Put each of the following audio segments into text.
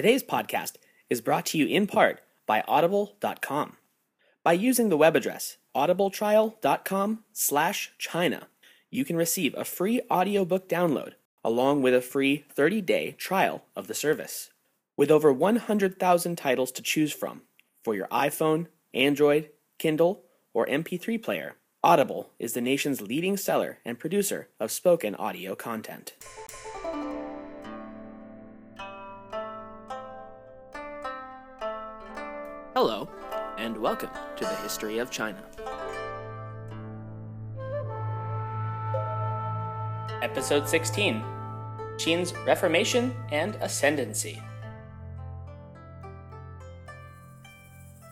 Today's podcast is brought to you in part by audible.com. By using the web address audibletrial.com slash China, you can receive a free audiobook download along with a free 30-day trial of the service. With over 100,000 titles to choose from for your iPhone, Android, Kindle, or MP3 player, Audible is the nation's leading seller and producer of spoken audio content. Hello, and welcome to the History of China. Episode 16 Qin's Reformation and Ascendancy.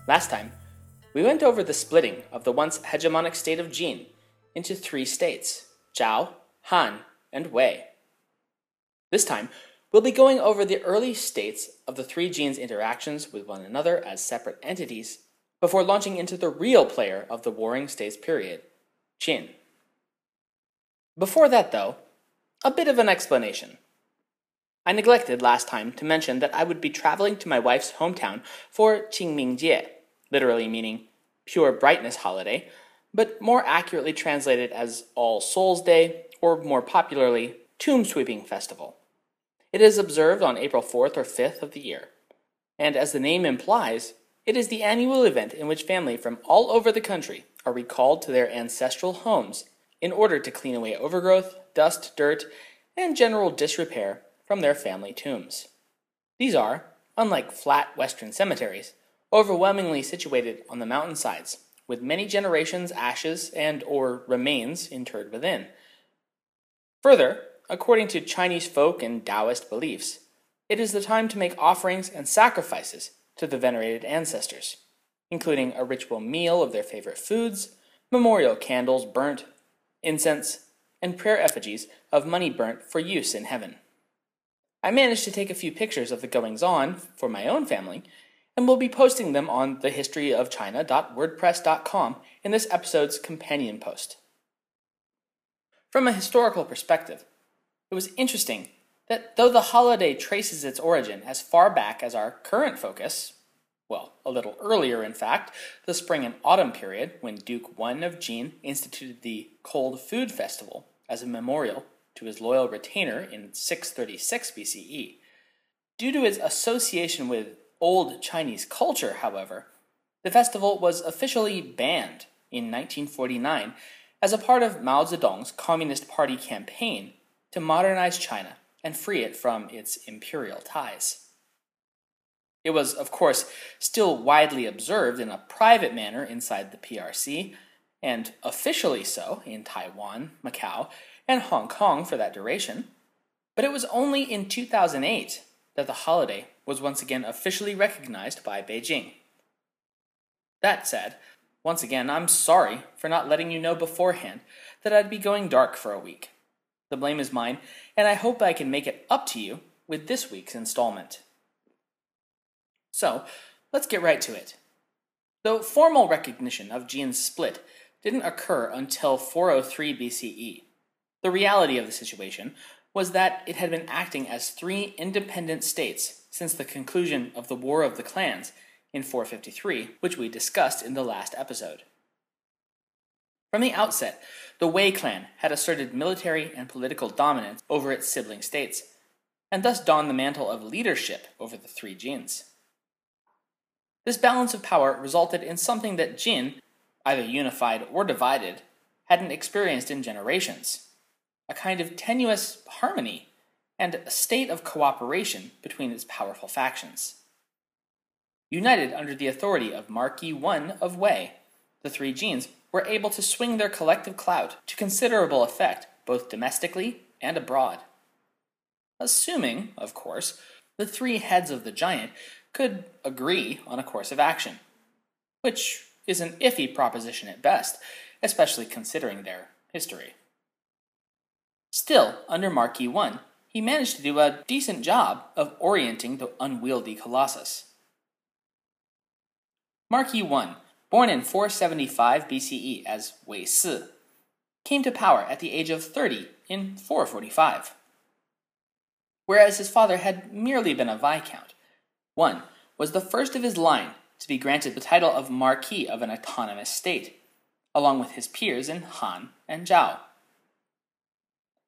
Last time, we went over the splitting of the once hegemonic state of Jin into three states Zhao, Han, and Wei. This time, we'll be going over the early states of the three Jins' interactions with one another as separate entities before launching into the real player of the Warring States period, Qin. Before that, though, a bit of an explanation. I neglected last time to mention that I would be traveling to my wife's hometown for Qingmingjie, literally meaning pure brightness holiday, but more accurately translated as All Souls Day, or more popularly, Tomb Sweeping Festival. It is observed on April 4th or 5th of the year, and as the name implies, it is the annual event in which family from all over the country are recalled to their ancestral homes in order to clean away overgrowth, dust, dirt, and general disrepair from their family tombs. These are, unlike flat western cemeteries, overwhelmingly situated on the mountainsides, with many generations' ashes and or remains interred within. Further, according to Chinese folk and Taoist beliefs, it is the time to make offerings and sacrifices to the venerated ancestors, including a ritual meal of their favorite foods, memorial candles burnt, incense, and prayer effigies of money burnt for use in heaven. I managed to take a few pictures of the goings on for my own family and we'll be posting them on thehistoryofchina.wordpress.com in this episode's companion post. From a historical perspective, it was interesting that though the holiday traces its origin as far back as our current focus, well, a little earlier in fact, the spring and autumn period when Duke Wen of Jin instituted the Cold Food Festival as a memorial to his loyal retainer in 636 BCE. Due to its association with old Chinese culture, however, the festival was officially banned in 1949 as a part of Mao Zedong's Communist Party campaign to modernize China and free it from its imperial ties. It was, of course, still widely observed in a private manner inside the PRC, and officially so in Taiwan, Macau, and Hong Kong for that duration. But it was only in 2008 that the holiday was once again officially recognized by Beijing. That said, once again, I'm sorry for not letting you know beforehand that I'd be going dark for a week. The blame is mine, and I hope I can make it up to you with this week's installment. So, let's get right to it. Though formal recognition of Jin's split didn't occur until 403 BCE, the reality of the situation was that it had been acting as three independent states since the conclusion of the War of the Clans in 453, which we discussed in the last episode. From the outset, the Wei clan had asserted military and political dominance over its sibling states, and thus donned the mantle of leadership over the three Jins. This balance of power resulted in something that Jin, either unified or divided, hadn't experienced in generations a kind of tenuous harmony and a state of cooperation between its powerful factions. United under the authority of Marquis I of Wei, the three Jins were able to swing their collective clout to considerable effect both domestically and abroad. Assuming, of course, the three heads of the giant could agree on a course of action, which is an iffy proposition at best, especially considering their history. Still, under Marquis I, he managed to do a decent job of orienting the unwieldy colossus. Marquis I, born in 475 BCE as Wei Si, came to power at the age of 30 in 445. Whereas his father had merely been a viscount, Wen was the first of his line to be granted the title of Marquis of an autonomous state, along with his peers in Han and Zhao.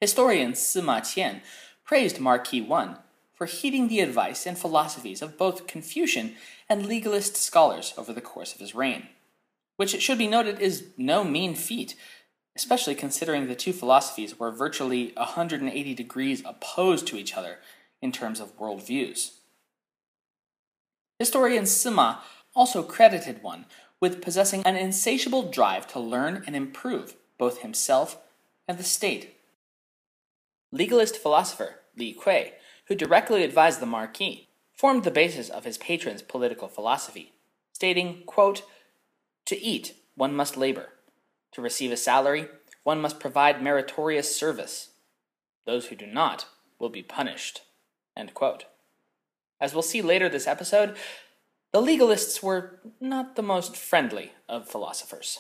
Historian Sima Qian praised Marquis I for heeding the advice and philosophies of both Confucian and legalist scholars over the course of his reign, which it should be noted is no mean feat, especially considering the two philosophies were virtually 180 degrees opposed to each other in terms of worldviews. Historian Sima also credited Wen with possessing an insatiable drive to learn and improve both himself and the state. Legalist philosopher Li Kui who directly advised the Marquis, formed the basis of his patron's political philosophy, stating, quote, To eat, one must labor. To receive a salary, one must provide meritorious service. Those who do not will be punished. As we'll see later this episode, the legalists were not the most friendly of philosophers.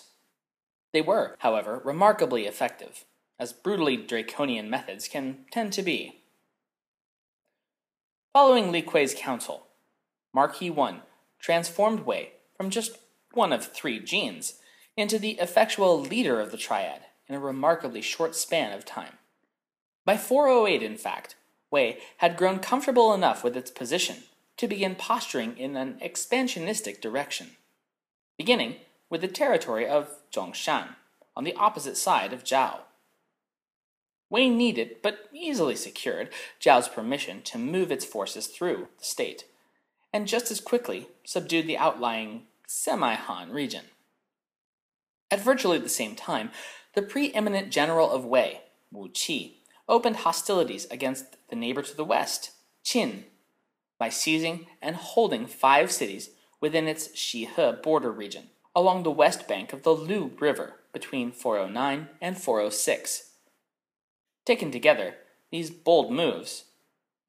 They were, however, remarkably effective, as brutally draconian methods can tend to be. Following Li Kuei's counsel, Marquis Wen transformed Wei from just one of three Jins into the effectual leader of the triad in a remarkably short span of time. By 408, in fact, Wei had grown comfortable enough with its position to begin posturing in an expansionistic direction, beginning with the territory of Zhongshan on the opposite side of Zhao. Wei needed, but easily secured, Zhao's permission to move its forces through the state, and just as quickly subdued the outlying semi Han region. At virtually the same time, the preeminent general of Wei, Wu Qi, opened hostilities against the neighbor to the west, Qin, by seizing and holding five cities within its Xihe border region along the west bank of the Lu River between 409 and 406 Taken together, these bold moves,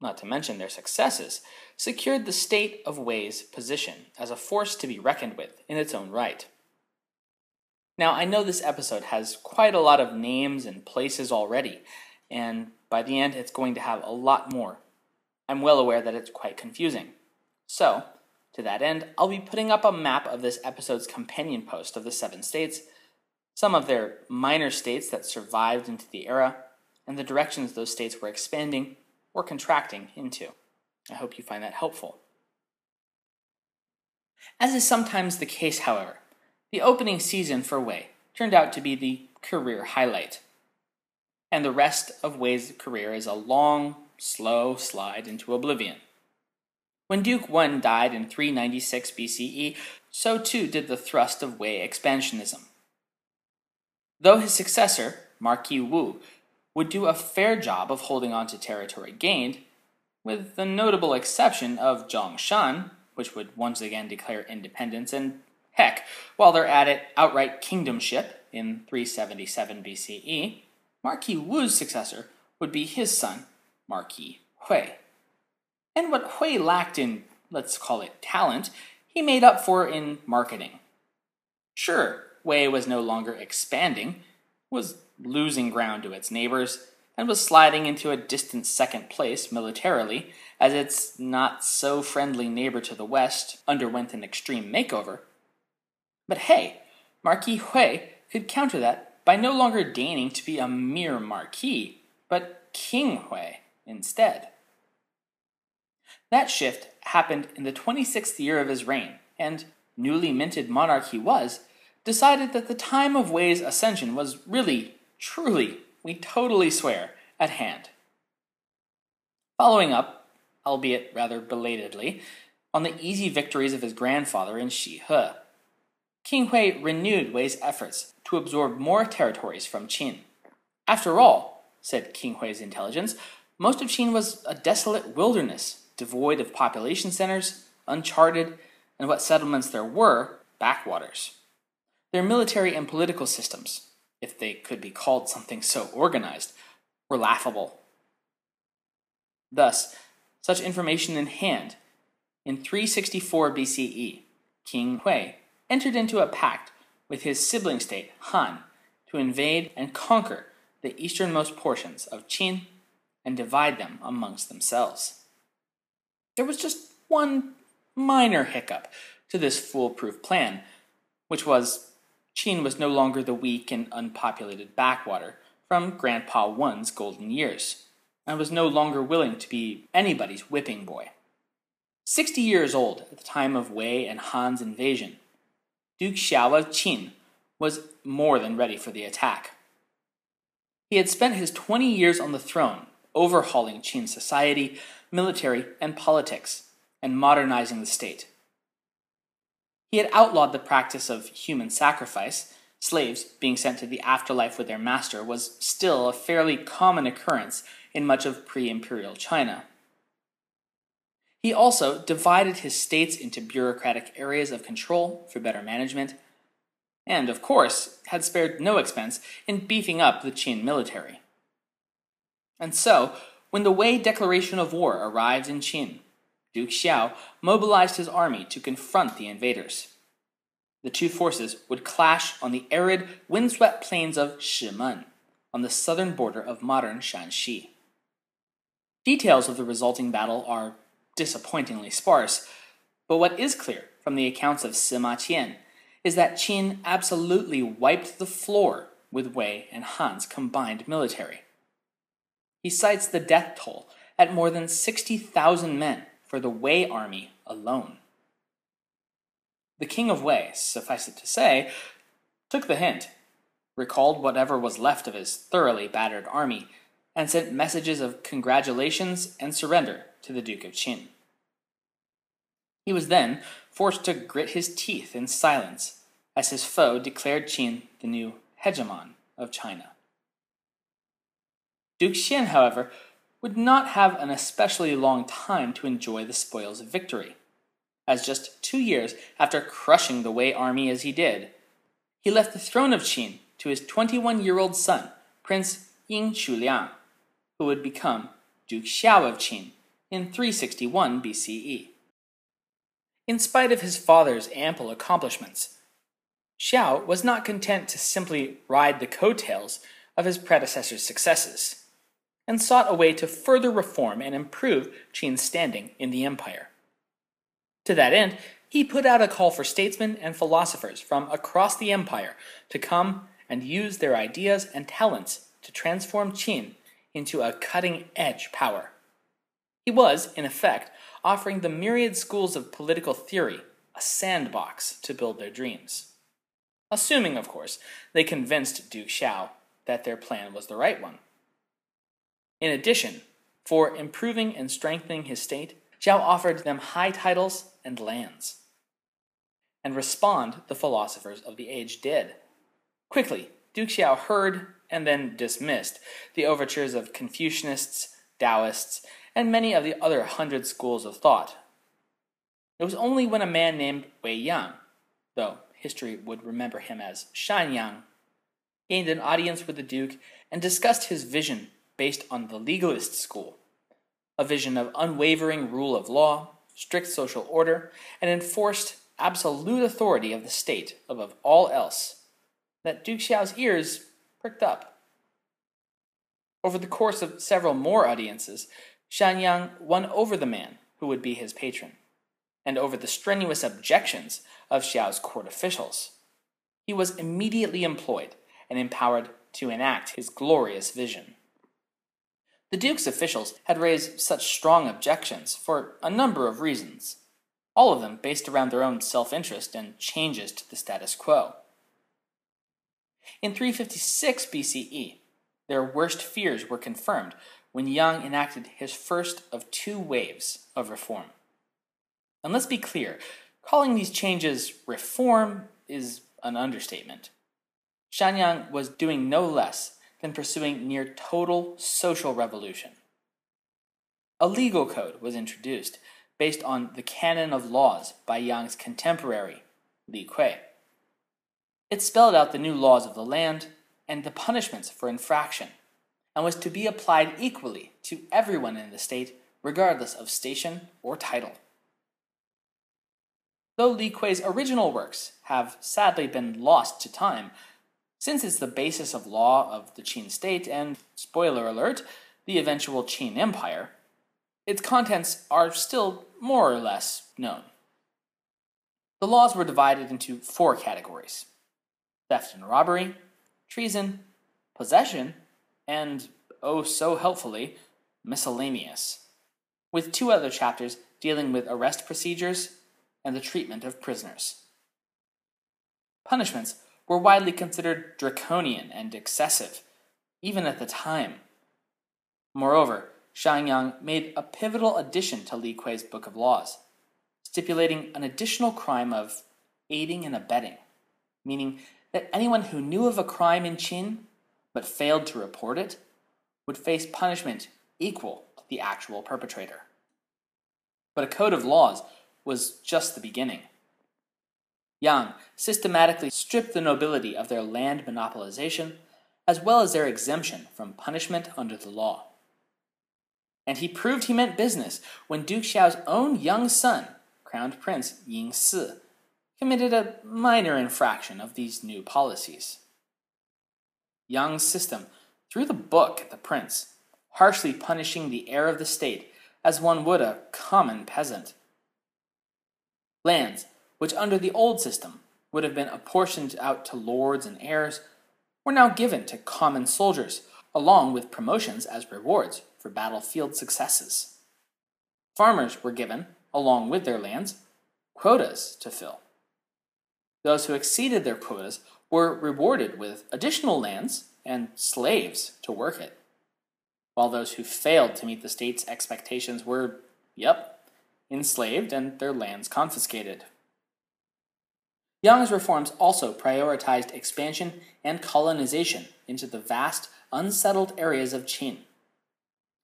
not to mention their successes, secured the state of Wei's position as a force to be reckoned with in its own right. Now, I know this episode has quite a lot of names and places already, and by the end, it's going to have a lot more. I'm well aware that it's quite confusing. So, to that end, I'll be putting up a map of this episode's companion post of the seven states, some of their minor states that survived into the era, and the directions those states were expanding or contracting into. I hope you find that helpful. As is sometimes the case, however, the opening season for Wei turned out to be the career highlight. And the rest of Wei's career is a long, slow slide into oblivion. When Duke Wen died in 396 BCE, so too did the thrust of Wei expansionism. Though his successor, Marquis Wu, would do a fair job of holding on to territory gained, with the notable exception of Zhongshan, which would once again declare independence and, heck, while they're at it, outright kingdomship in 377 BCE, Marquis Wu's successor would be his son, Marquis Hui. And what Hui lacked in, let's call it talent, he made up for in marketing. Sure, Wei was no longer expanding, was losing ground to its neighbors, and was sliding into a distant second place militarily as its not so friendly neighbor to the west underwent an extreme makeover. But hey, Marquis Hui could counter that by no longer deigning to be a mere marquis, but King Hui instead. That shift happened in the 26th year of his reign, and, newly minted monarch he was, decided that the time of Wei's ascension was really truly, we totally swear, at hand. Following up, albeit rather belatedly, on the easy victories of his grandfather in Xihe, King Hui renewed Wei's efforts to absorb more territories from Qin. After all, said King Hui's intelligence, most of Qin was a desolate wilderness, devoid of population centers, uncharted, and what settlements there were, backwaters. Their military and political systems, if they could be called something so organized, were laughable. Thus, such information in hand, in 364 BCE, King Hui entered into a pact with his sibling state, Han, to invade and conquer the easternmost portions of Qin and divide them amongst themselves. There was just one minor hiccup to this foolproof plan, which was Qin was no longer the weak and unpopulated backwater from Grandpa Wen's golden years, and was no longer willing to be anybody's whipping boy. Sixty years old at the time of Wei and Han's invasion, Duke Xiao of Qin was more than ready for the attack. He had spent his 20 years on the throne overhauling Qin society, military, and politics, and modernizing the state. He had outlawed the practice of human sacrifice. Slaves being sent to the afterlife with their master was still a fairly common occurrence in much of pre imperial China. He also divided his states into bureaucratic areas of control for better management, and, of course, had spared no expense in beefing up the Qin military. And so, when the Wei declaration of war arrived in Qin, Duke Xiao mobilized his army to confront the invaders. The two forces would clash on the arid, windswept plains of Shimen, on the southern border of modern Shanxi. Details of the resulting battle are disappointingly sparse, but what is clear from the accounts of Sima Qian is that Qin absolutely wiped the floor with Wei and Han's combined military. He cites the death toll at more than 60,000 men for the Wei army alone. The king of Wei, suffice it to say, took the hint, recalled whatever was left of his thoroughly battered army, and sent messages of congratulations and surrender to the Duke of Qin. He was then forced to grit his teeth in silence as his foe declared Qin the new hegemon of China. Duke Xian, however, would not have an especially long time to enjoy the spoils of victory, as just two years after crushing the Wei army as he did, he left the throne of Qin to his 21 year old son, Prince Ying Quliang, who would become Duke Xiao of Qin in 361 BCE. In spite of his father's ample accomplishments, Xiao was not content to simply ride the coattails of his predecessor's successes and sought a way to further reform and improve Qin's standing in the empire. To that end, he put out a call for statesmen and philosophers from across the empire to come and use their ideas and talents to transform Qin into a cutting edge power. He was, in effect, offering the myriad schools of political theory a sandbox to build their dreams. Assuming, of course, they convinced Duke Xiao that their plan was the right one. In addition, for improving and strengthening his state, Xiao offered them high titles and lands. And respond the philosophers of the age did. Quickly, Duke Xiao heard and then dismissed the overtures of Confucianists, Taoists, and many of the other hundred schools of thought. It was only when a man named Wei Yang, though history would remember him as Shang Yang, gained an audience with the Duke and discussed his vision based on the legalist school, a vision of unwavering rule of law, strict social order, and enforced absolute authority of the state above all else, that Duke Xiao's ears pricked up. Over the course of several more audiences, Shang Yang won over the man who would be his patron, and over the strenuous objections of Xiao's court officials. He was immediately employed and empowered to enact his glorious vision. The Duke's officials had raised such strong objections for a number of reasons, all of them based around their own self interest and changes to the status quo. In 356 BCE, their worst fears were confirmed when Yang enacted his first of two waves of reform. And let's be clear calling these changes reform is an understatement. Shang Yang was doing no less than pursuing near total social revolution. A legal code was introduced based on the canon of laws by Yang's contemporary, Li Kui. It spelled out the new laws of the land and the punishments for infraction, and was to be applied equally to everyone in the state, regardless of station or title. Though Li Kui's original works have sadly been lost to time, since it's the basis of law of the Qin state and, spoiler alert, the eventual Qin Empire, its contents are still more or less known. The laws were divided into four categories theft and robbery, treason, possession, and, oh so helpfully, miscellaneous, with two other chapters dealing with arrest procedures and the treatment of prisoners. Punishments were widely considered draconian and excessive, even at the time. Moreover, Shang Yang made a pivotal addition to Li Kuei's Book of Laws, stipulating an additional crime of aiding and abetting, meaning that anyone who knew of a crime in Qin but failed to report it would face punishment equal to the actual perpetrator. But a code of laws was just the beginning. Yang systematically stripped the nobility of their land monopolization as well as their exemption from punishment under the law. And he proved he meant business when Duke Xiao's own young son, Crowned Prince Ying Si, committed a minor infraction of these new policies. Yang's system threw the book at the prince, harshly punishing the heir of the state as one would a common peasant. Lands, which under the old system would have been apportioned out to lords and heirs, were now given to common soldiers, along with promotions as rewards for battlefield successes. Farmers were given, along with their lands, quotas to fill. Those who exceeded their quotas were rewarded with additional lands and slaves to work it, while those who failed to meet the state's expectations were, yep, enslaved and their lands confiscated. Yang's reforms also prioritized expansion and colonization into the vast, unsettled areas of Qin.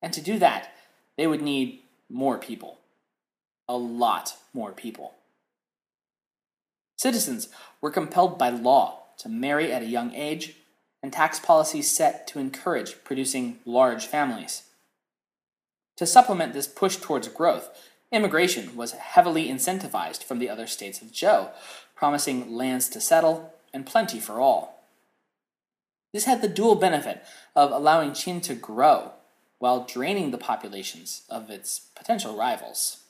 And to do that, they would need more people. A lot more people. Citizens were compelled by law to marry at a young age, and tax policies set to encourage producing large families. To supplement this push towards growth, immigration was heavily incentivized from the other states of Zhou, promising lands to settle and plenty for all. This had the dual benefit of allowing Qin to grow while draining the populations of its potential rivals.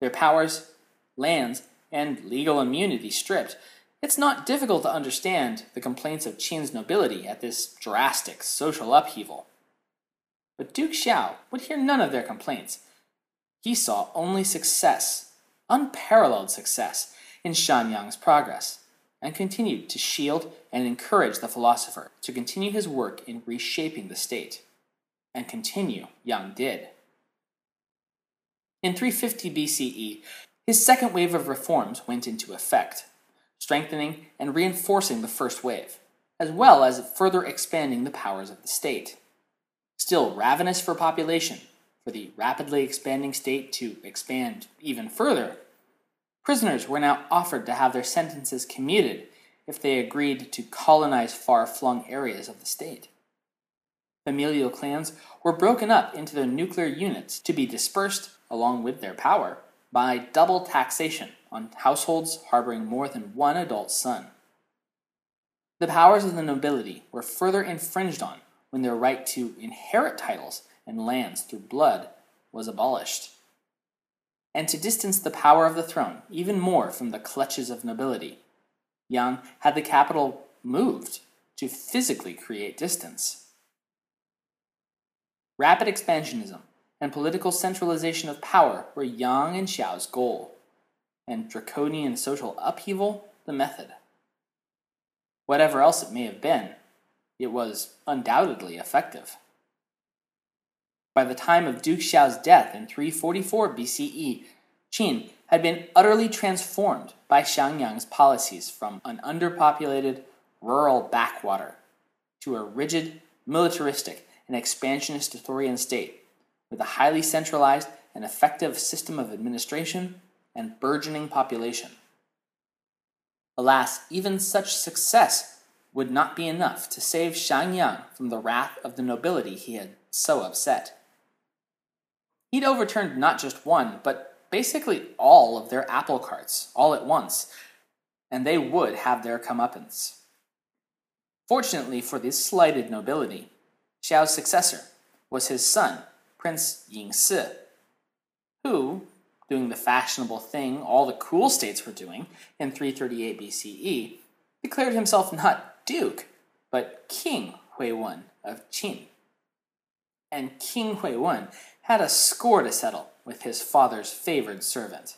Their powers, lands, and legal immunity stripped, it's not difficult to understand the complaints of Qin's nobility at this drastic social upheaval. But Duke Xiao would hear none of their complaints. He saw only success, unparalleled success, in Shang Yang's progress and continued to shield and encourage the philosopher to continue his work in reshaping the state. And continue Yang did. In 350 BCE, his second wave of reforms went into effect, strengthening and reinforcing the first wave, as well as further expanding the powers of the state. Still ravenous for population, for the rapidly expanding state to expand even further Prisoners were now offered to have their sentences commuted if they agreed to colonize far flung areas of the state. Familial clans were broken up into their nuclear units to be dispersed, along with their power, by double taxation on households harboring more than one adult son. The powers of the nobility were further infringed on when their right to inherit titles and lands through blood was abolished and to distance the power of the throne even more from the clutches of nobility. Yang had the capital moved to physically create distance. Rapid expansionism and political centralization of power were Yang and Xiao's goal, and draconian social upheaval the method. Whatever else it may have been, it was undoubtedly effective. By the time of Duke Xiao's death in 344 BCE, Qin had been utterly transformed by Shang Yang's policies from an underpopulated, rural backwater to a rigid, militaristic, and expansionist authoritarian state with a highly centralized and effective system of administration and burgeoning population. Alas, even such success would not be enough to save Shang Yang from the wrath of the nobility he had so upset. He'd overturned not just one, but basically all of their apple carts all at once, and they would have their comeuppance. Fortunately for this slighted nobility, Xiao's successor was his son, Prince Ying Si, who, doing the fashionable thing all the cool states were doing in 338 BCE, declared himself not duke, but King Huiwen of Qin. And King Huiwen had a score to settle with his father's favored servant.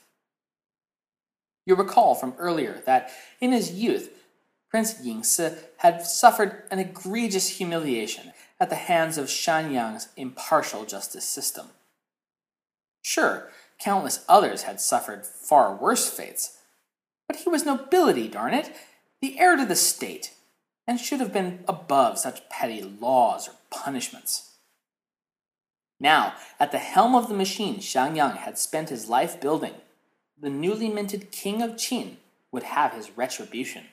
You recall from earlier that in his youth, Prince Yingsi had suffered an egregious humiliation at the hands of Shang Yang's impartial justice system. Sure, countless others had suffered far worse fates, but he was nobility, darn it, the heir to the state, and should have been above such petty laws or punishments. Now, at the helm of the machine Shang Yang had spent his life building, the newly minted king of Qin would have his retribution.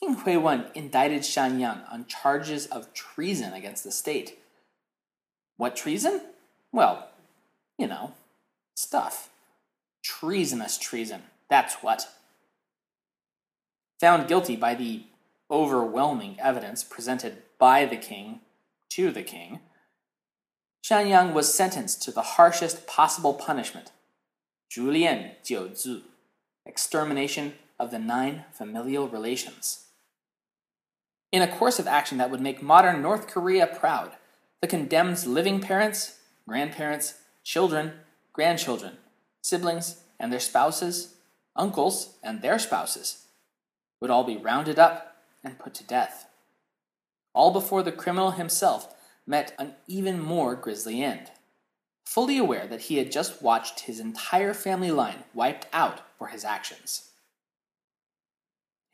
King Hui Huiwen indicted Shang Yang on charges of treason against the state. What treason? Well, you know, stuff. Treasonous treason, that's what. Found guilty by the overwhelming evidence presented by the king to the king, Shang Yang was sentenced to the harshest possible punishment, Zhulian Jiuzu, extermination of the nine familial relations. In a course of action that would make modern North Korea proud, the condemned's living parents, grandparents, children, grandchildren, siblings and their spouses, uncles and their spouses, would all be rounded up and put to death. All before the criminal himself met an even more grisly end. Fully aware that he had just watched his entire family line wiped out for his actions.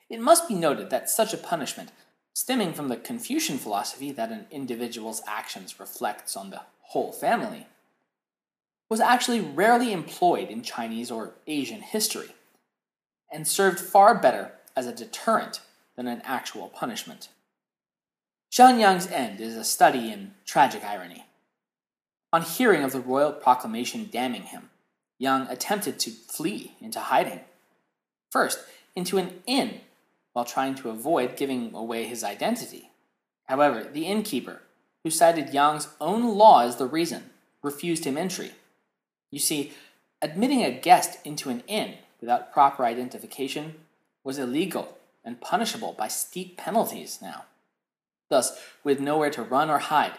It must be noted that such a punishment, stemming from the Confucian philosophy that an individual's actions reflects on the whole family, was actually rarely employed in Chinese or Asian history, and served far better as a deterrent than an actual punishment. Shang Yang's end is a study in tragic irony. On hearing of the royal proclamation damning him, Yang attempted to flee into hiding. First, into an inn, while trying to avoid giving away his identity. However, the innkeeper, who cited Yang's own law as the reason, refused him entry. You see, admitting a guest into an inn without proper identification was illegal and punishable by steep penalties now. Thus, with nowhere to run or hide,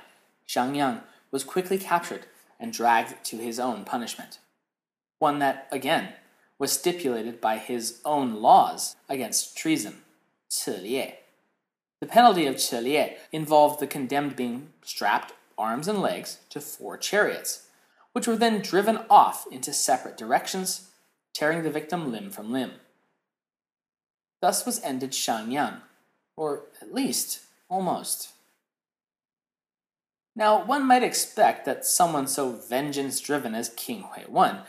Shang Yang was quickly captured and dragged to his own punishment, one that, again, was stipulated by his own laws against treason, 刺裂. The penalty of 刺裂 involved the condemned being strapped arms and legs to four chariots, which were then driven off into separate directions, tearing the victim limb from limb. Thus was ended Shang Yang, or at least Almost. Now, one might expect that someone so vengeance driven as King Huiwen,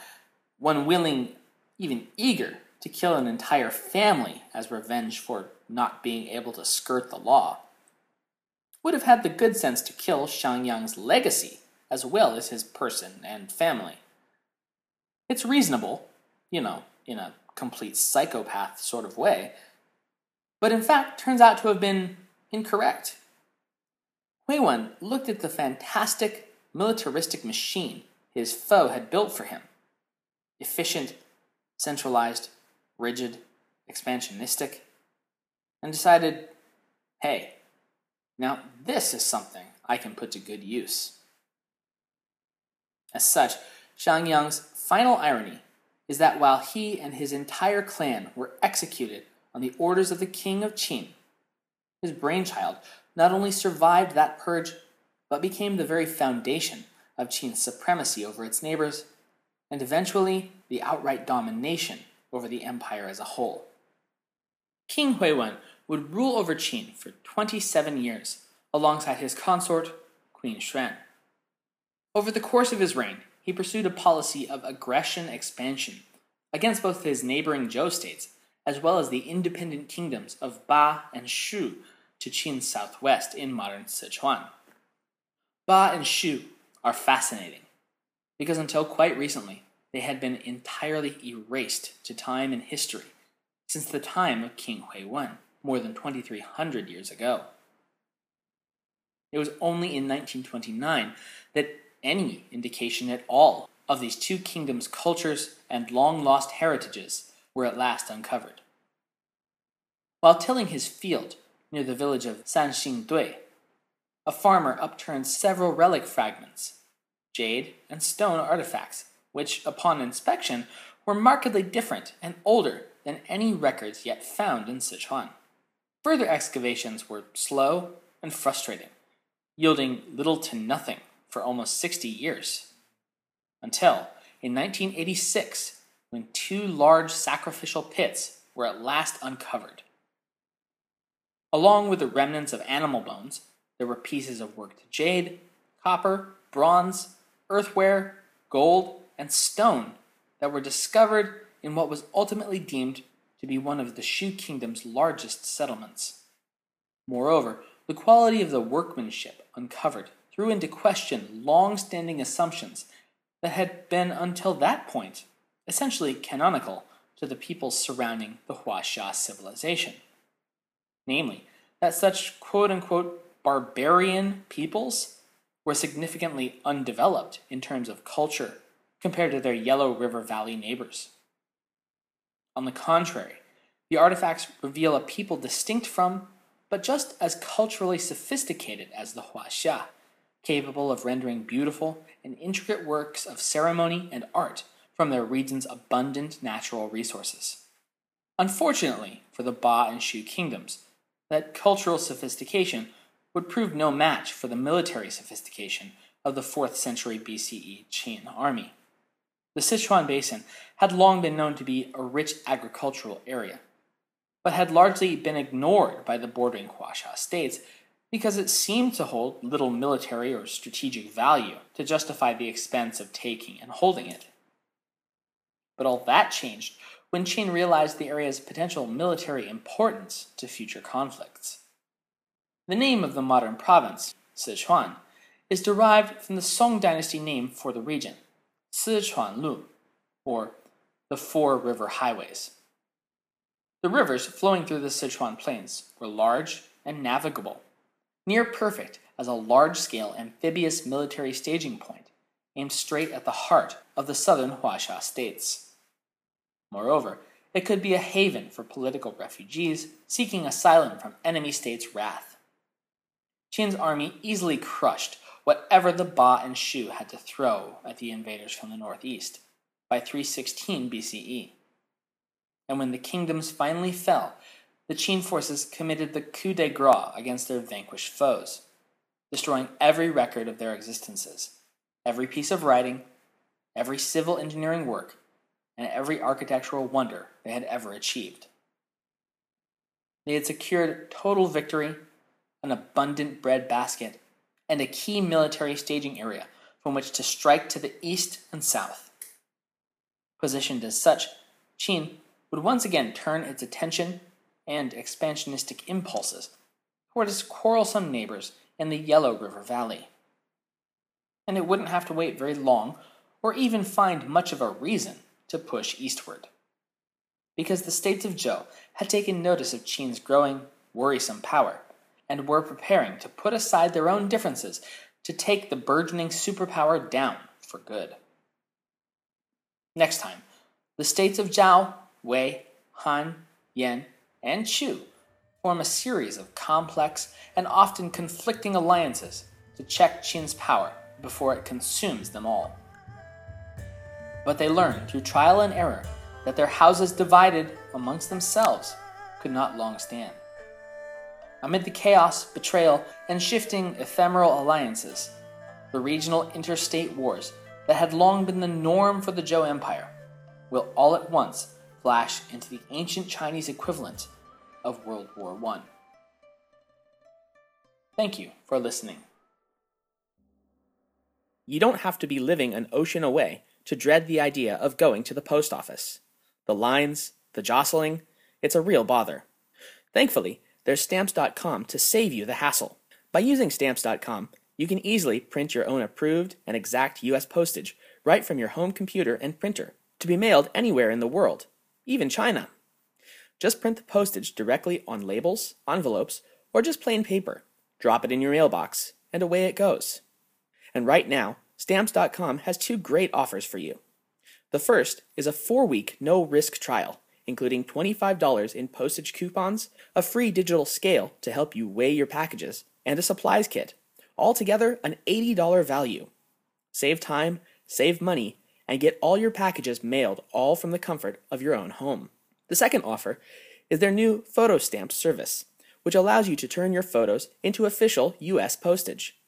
one willing, even eager, to kill an entire family as revenge for not being able to skirt the law, would have had the good sense to kill Shang Yang's legacy as well as his person and family. It's reasonable, you know, in a complete psychopath sort of way, but in fact turns out to have been incorrect. Huiwen looked at the fantastic militaristic machine his foe had built for him efficient, centralized, rigid, expansionistic and decided hey, now this is something I can put to good use. As such, Shang Yang's final irony is that while he and his entire clan were executed on the orders of the king of Qin, his brainchild, not only survived that purge, but became the very foundation of Qin's supremacy over its neighbors, and eventually the outright domination over the empire as a whole. King Huiwen would rule over Qin for 27 years, alongside his consort, Queen Xuan. Over the course of his reign, he pursued a policy of aggression expansion against both his neighboring Zhou states as well as the independent kingdoms of Ba and Shu to Qin's southwest in modern Sichuan. Ba and Shu are fascinating because until quite recently, they had been entirely erased to time and history since the time of King Huiwen, more than 2,300 years ago. It was only in 1929 that any indication at all of these two kingdoms' cultures and long lost heritages were at last uncovered. While tilling his field near the village of Sanxingdui, a farmer upturned several relic fragments, jade and stone artifacts, which, upon inspection, were markedly different and older than any records yet found in Sichuan. Further excavations were slow and frustrating, yielding little to nothing for almost 60 years. Until, in 1986, when two large sacrificial pits were at last uncovered. Along with the remnants of animal bones, there were pieces of worked jade, copper, bronze, earthenware, gold, and stone that were discovered in what was ultimately deemed to be one of the Shu Kingdom's largest settlements. Moreover, the quality of the workmanship uncovered threw into question long standing assumptions that had been until that point essentially canonical to the peoples surrounding the Huaxia civilization. Namely, that such quote unquote barbarian peoples were significantly undeveloped in terms of culture compared to their Yellow River Valley neighbors. On the contrary, the artifacts reveal a people distinct from, but just as culturally sophisticated as the Huaxia, capable of rendering beautiful and intricate works of ceremony and art from their region's abundant natural resources. Unfortunately for the Ba and Shu kingdoms, that cultural sophistication would prove no match for the military sophistication of the 4th century BCE Qin army. The Sichuan Basin had long been known to be a rich agricultural area, but had largely been ignored by the bordering Huaxia states because it seemed to hold little military or strategic value to justify the expense of taking and holding it. But all that changed when Qin realized the area's potential military importance to future conflicts. The name of the modern province, Sichuan, is derived from the Song dynasty name for the region, Sichuan Lu, or the Four River Highways. The rivers flowing through the Sichuan plains were large and navigable, near perfect as a large scale amphibious military staging point aimed straight at the heart of the southern Huaxia states. Moreover, it could be a haven for political refugees seeking asylum from enemy states' wrath. Qin's army easily crushed whatever the Ba and Shu had to throw at the invaders from the northeast by 316 BCE. And when the kingdoms finally fell, the Qin forces committed the coup de grace against their vanquished foes, destroying every record of their existences, every piece of writing, every civil engineering work, and every architectural wonder they had ever achieved. They had secured total victory, an abundant bread basket, and a key military staging area from which to strike to the east and south. Positioned as such, Qin would once again turn its attention and expansionistic impulses toward its quarrelsome neighbors in the Yellow River Valley. And it wouldn't have to wait very long or even find much of a reason to push eastward. Because the states of Zhou had taken notice of Qin's growing, worrisome power, and were preparing to put aside their own differences to take the burgeoning superpower down for good. Next time, the states of Zhao, Wei, Han, Yan, and Chu form a series of complex and often conflicting alliances to check Qin's power before it consumes them all. But they learned through trial and error that their houses divided amongst themselves could not long stand. Amid the chaos, betrayal, and shifting ephemeral alliances, the regional interstate wars that had long been the norm for the Zhou Empire will all at once flash into the ancient Chinese equivalent of World War I. Thank you for listening. You don't have to be living an ocean away to dread the idea of going to the post office. The lines, the jostling, it's a real bother. Thankfully, there's stamps.com to save you the hassle. By using stamps.com, you can easily print your own approved and exact US postage right from your home computer and printer to be mailed anywhere in the world, even China. Just print the postage directly on labels, envelopes, or just plain paper. Drop it in your mailbox, and away it goes. And right now, Stamps.com has two great offers for you. The first is a four week no risk trial, including $25 in postage coupons, a free digital scale to help you weigh your packages, and a supplies kit. Altogether, an $80 value. Save time, save money, and get all your packages mailed all from the comfort of your own home. The second offer is their new photo stamp service, which allows you to turn your photos into official U.S. postage.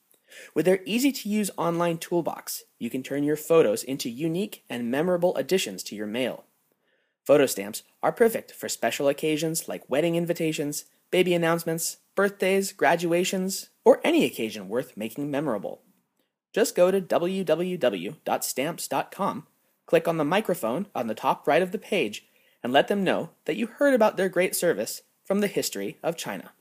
With their easy to use online toolbox, you can turn your photos into unique and memorable additions to your mail. Photo stamps are perfect for special occasions like wedding invitations, baby announcements, birthdays, graduations, or any occasion worth making memorable. Just go to www.stamps.com, click on the microphone on the top right of the page, and let them know that you heard about their great service from the history of China.